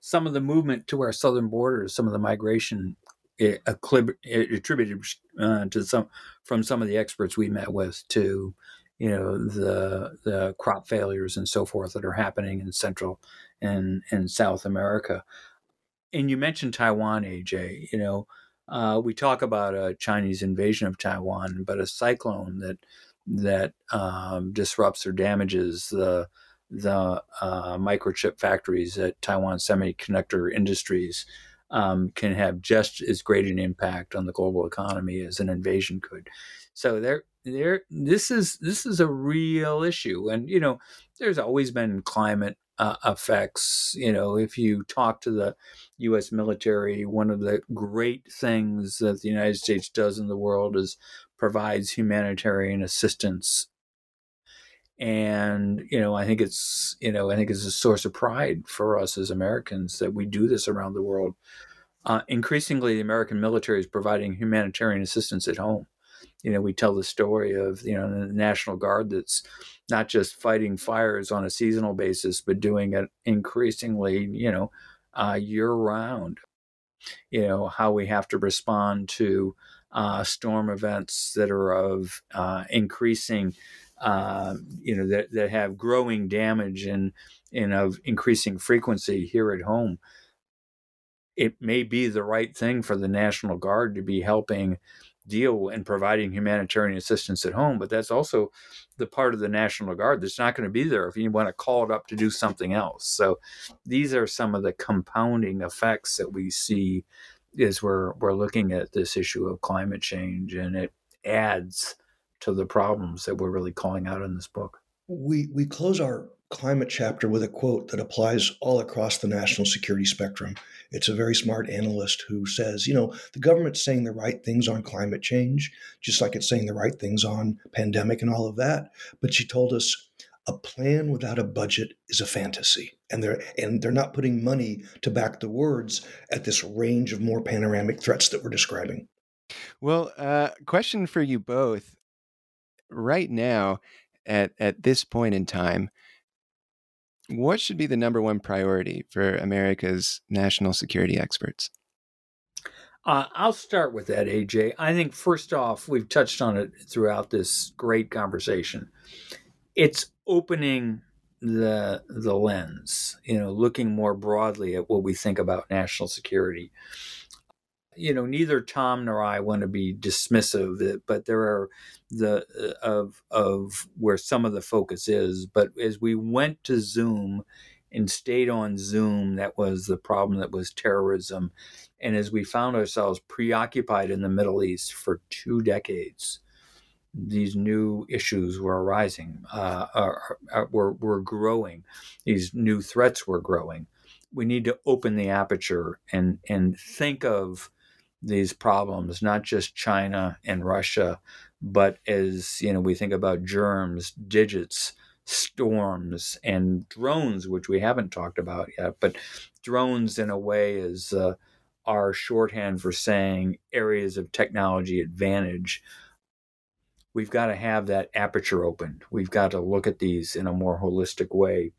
Speaker 2: some of the movement to our southern borders, some of the migration attributed uh, to some from some of the experts we met with to you know the the crop failures and so forth that are happening in Central and and South America. And you mentioned Taiwan, AJ. You know, uh, we talk about a Chinese invasion of Taiwan, but a cyclone that that um, disrupts or damages the the uh, microchip factories at Taiwan Semiconductor Industries um, can have just as great an impact on the global economy as an invasion could. So there, there, this is this is a real issue, and you know, there's always been climate uh, effects. You know, if you talk to the U.S. military, one of the great things that the United States does in the world is provides humanitarian assistance and you know i think it's you know i think it's a source of pride for us as americans that we do this around the world uh, increasingly the american military is providing humanitarian assistance at home you know, we tell the story of, you know, the National Guard that's not just fighting fires on a seasonal basis, but doing it increasingly, you know, uh, year round. You know, how we have to respond to uh, storm events that are of uh, increasing, uh, you know, that, that have growing damage and, and of increasing frequency here at home. It may be the right thing for the National Guard to be helping deal and providing humanitarian assistance at home, but that's also the part of the National Guard that's not going to be there if you want to call it up to do something else. So these are some of the compounding effects that we see as we're we're looking at this issue of climate change, and it adds to the problems that we're really calling out in this book.
Speaker 3: We we close our climate chapter with a quote that applies all across the national security spectrum. It's a very smart analyst who says, you know, the government's saying the right things on climate change, just like it's saying the right things on pandemic and all of that. But she told us a plan without a budget is a fantasy. And they're and they're not putting money to back the words at this range of more panoramic threats that we're describing.
Speaker 1: Well, uh, question for you both. Right now, at at this point in time, what should be the number one priority for America's national security experts?
Speaker 2: Uh, I'll start with that, AJ. I think first off, we've touched on it throughout this great conversation. It's opening the the lens, you know, looking more broadly at what we think about national security you know neither Thom nor I want to be dismissive, but there are the uh, of of where some of the focus is. But as we went to Zoom and stayed on Zoom, that was the problem. That was terrorism, and as we found ourselves preoccupied in the Middle East for two decades, these new issues were arising, uh, were, were growing. These new threats were growing. We need to open the aperture and and think of these problems, not just China and Russia, but as you know, we think about germs, digits, storms, and drones, which we haven't talked about yet. But drones, in a way, is uh, our shorthand for saying areas of technology advantage. We've got to have that aperture opened. We've got to look at these in a more holistic way.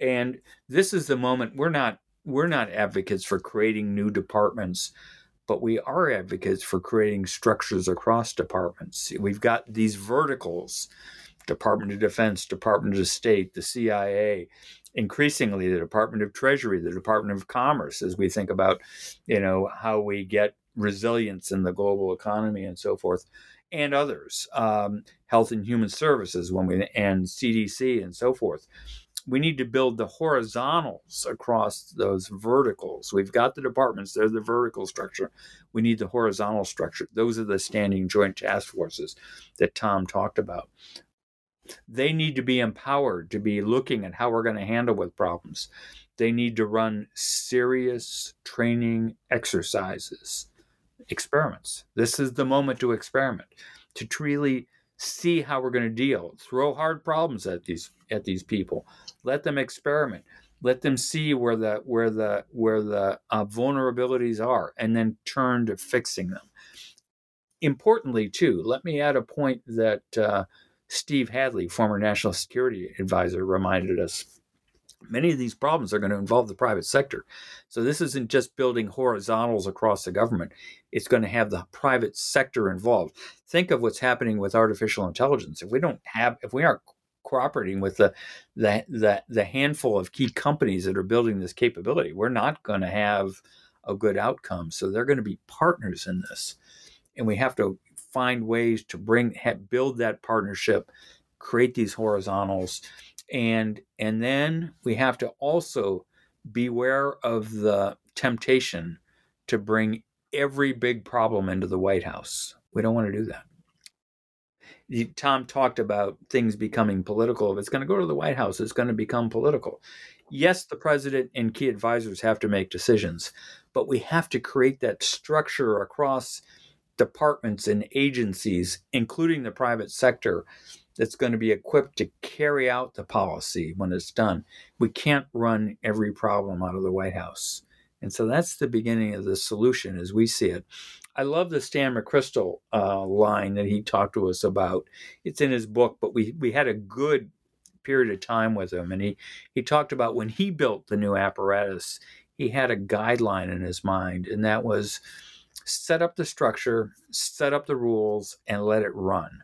Speaker 2: And this is the moment we're not we're not advocates for creating new departments but we are advocates for creating structures across departments. We've got these verticals Department of Defense, Department of State, the CIA, increasingly the Department of Treasury, the Department of Commerce, as we think about, you know, how we get resilience in the global economy and so forth, and others, um, Health and Human Services, when we and CDC and so forth we need to build the horizontals across those verticals. We've got the departments, they're the vertical structure. We need the horizontal structure. Those are the standing joint task forces that Thom talked about. They need to be empowered to be looking at how we're going to handle with problems. They need to run serious training exercises, experiments. This is the moment to experiment, to really see how we're going to deal. Throw hard problems at these at these people. Let them experiment. Let them see where the where the where the uh, vulnerabilities are, and then turn to fixing them. Importantly, too, let me add a point that uh, Steve Hadley, former national security advisor, reminded us many of these problems are going to involve the private sector. So this isn't just building horizontals across the government. It's going to have the private sector involved. Think of what's happening with artificial intelligence. If we don't have if we aren't cooperating with the the the, the handful of key companies that are building this capability, we're not going to have a good outcome. So they're going to be partners in this. And we have to find ways to bring build that partnership, create these horizontals and and then we have to also beware of the temptation to bring every big problem into the White House. We don't want to do that. Thom talked about things becoming political. If it's going to go to the White House, it's going to become political. Yes, the president and key advisors have to make decisions, but we have to create that structure across departments and agencies, including the private sector, that's going to be equipped to carry out the policy when it's done. We can't run every problem out of the White House. And so that's the beginning of the solution as we see it. I love the Stan McChrystal uh, line that he talked to us about. It's in his book, but we, we had a good period of time with him. And he, he talked about when he built the new apparatus, he had a guideline in his mind, and that was set up the structure, set up the rules, and let it run.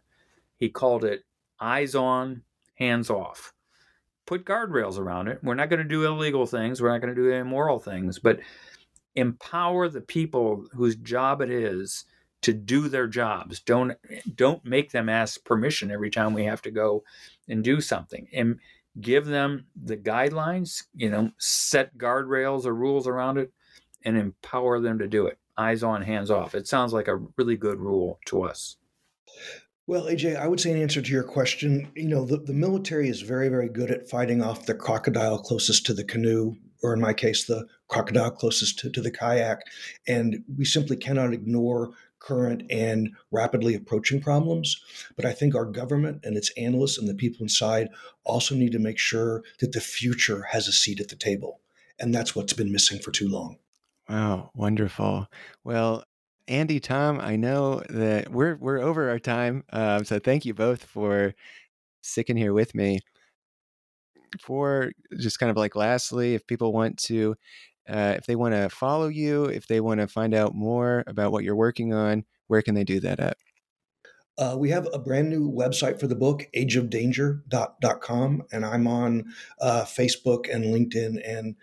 Speaker 2: He called it eyes on, hands off. Put guardrails around it. We're not going to do illegal things. We're not going to do immoral things, but empower the people whose job it is to do their jobs. Don't don't make them ask permission every time we have to go and do something. And give them the guidelines, you know, set guardrails or rules around it and empower them to do it. Eyes on, hands off. It sounds like a really good rule to us.
Speaker 3: Well, AJ, I would say in answer to your question, you know, the, the military is very, very good at fighting off the crocodile closest to the canoe, or in my case, the crocodile closest to, to the kayak. And we simply cannot ignore current and rapidly approaching problems. But I think our government and its analysts and the people inside also need to make sure that the future has a seat at the table. And that's what's been missing for too long.
Speaker 1: Wow, wonderful. Well, Andy, Thom, I know that we're we're over our time, um, so thank you both for sticking here with me. For just kind of like lastly, if people want to, uh, if they want to follow you, if they want to find out more about what you're working on, where can they do that at?
Speaker 3: Uh, we have a brand new website for the book, ageofdanger.com, and I'm on uh, Facebook and LinkedIn and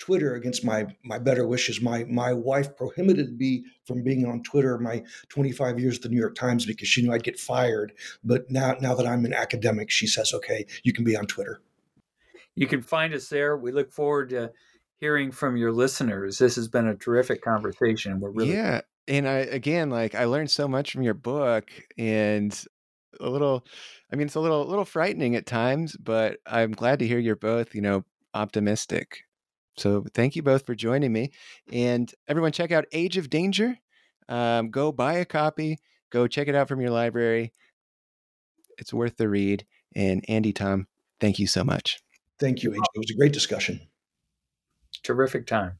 Speaker 3: Twitter against my my better wishes. My my wife prohibited me from being on Twitter my 25 years at the New York Times because she knew I'd get fired. But now now that I'm an academic, she says, okay, you can be on Twitter.
Speaker 2: You can find us there. We look forward to hearing from your listeners. This has been a terrific conversation. We're really
Speaker 1: yeah, and I again like I learned so much from your book and a little. I mean, it's a little little frightening at times, but I'm glad to hear you're both you know optimistic so thank you both for joining me. And everyone, check out Age of Danger. Um, go buy a copy. Go check it out from your library. It's worth the read. And Andy, Thom, thank you so much.
Speaker 3: Thank you, AJ. It was a great discussion.
Speaker 2: Terrific time.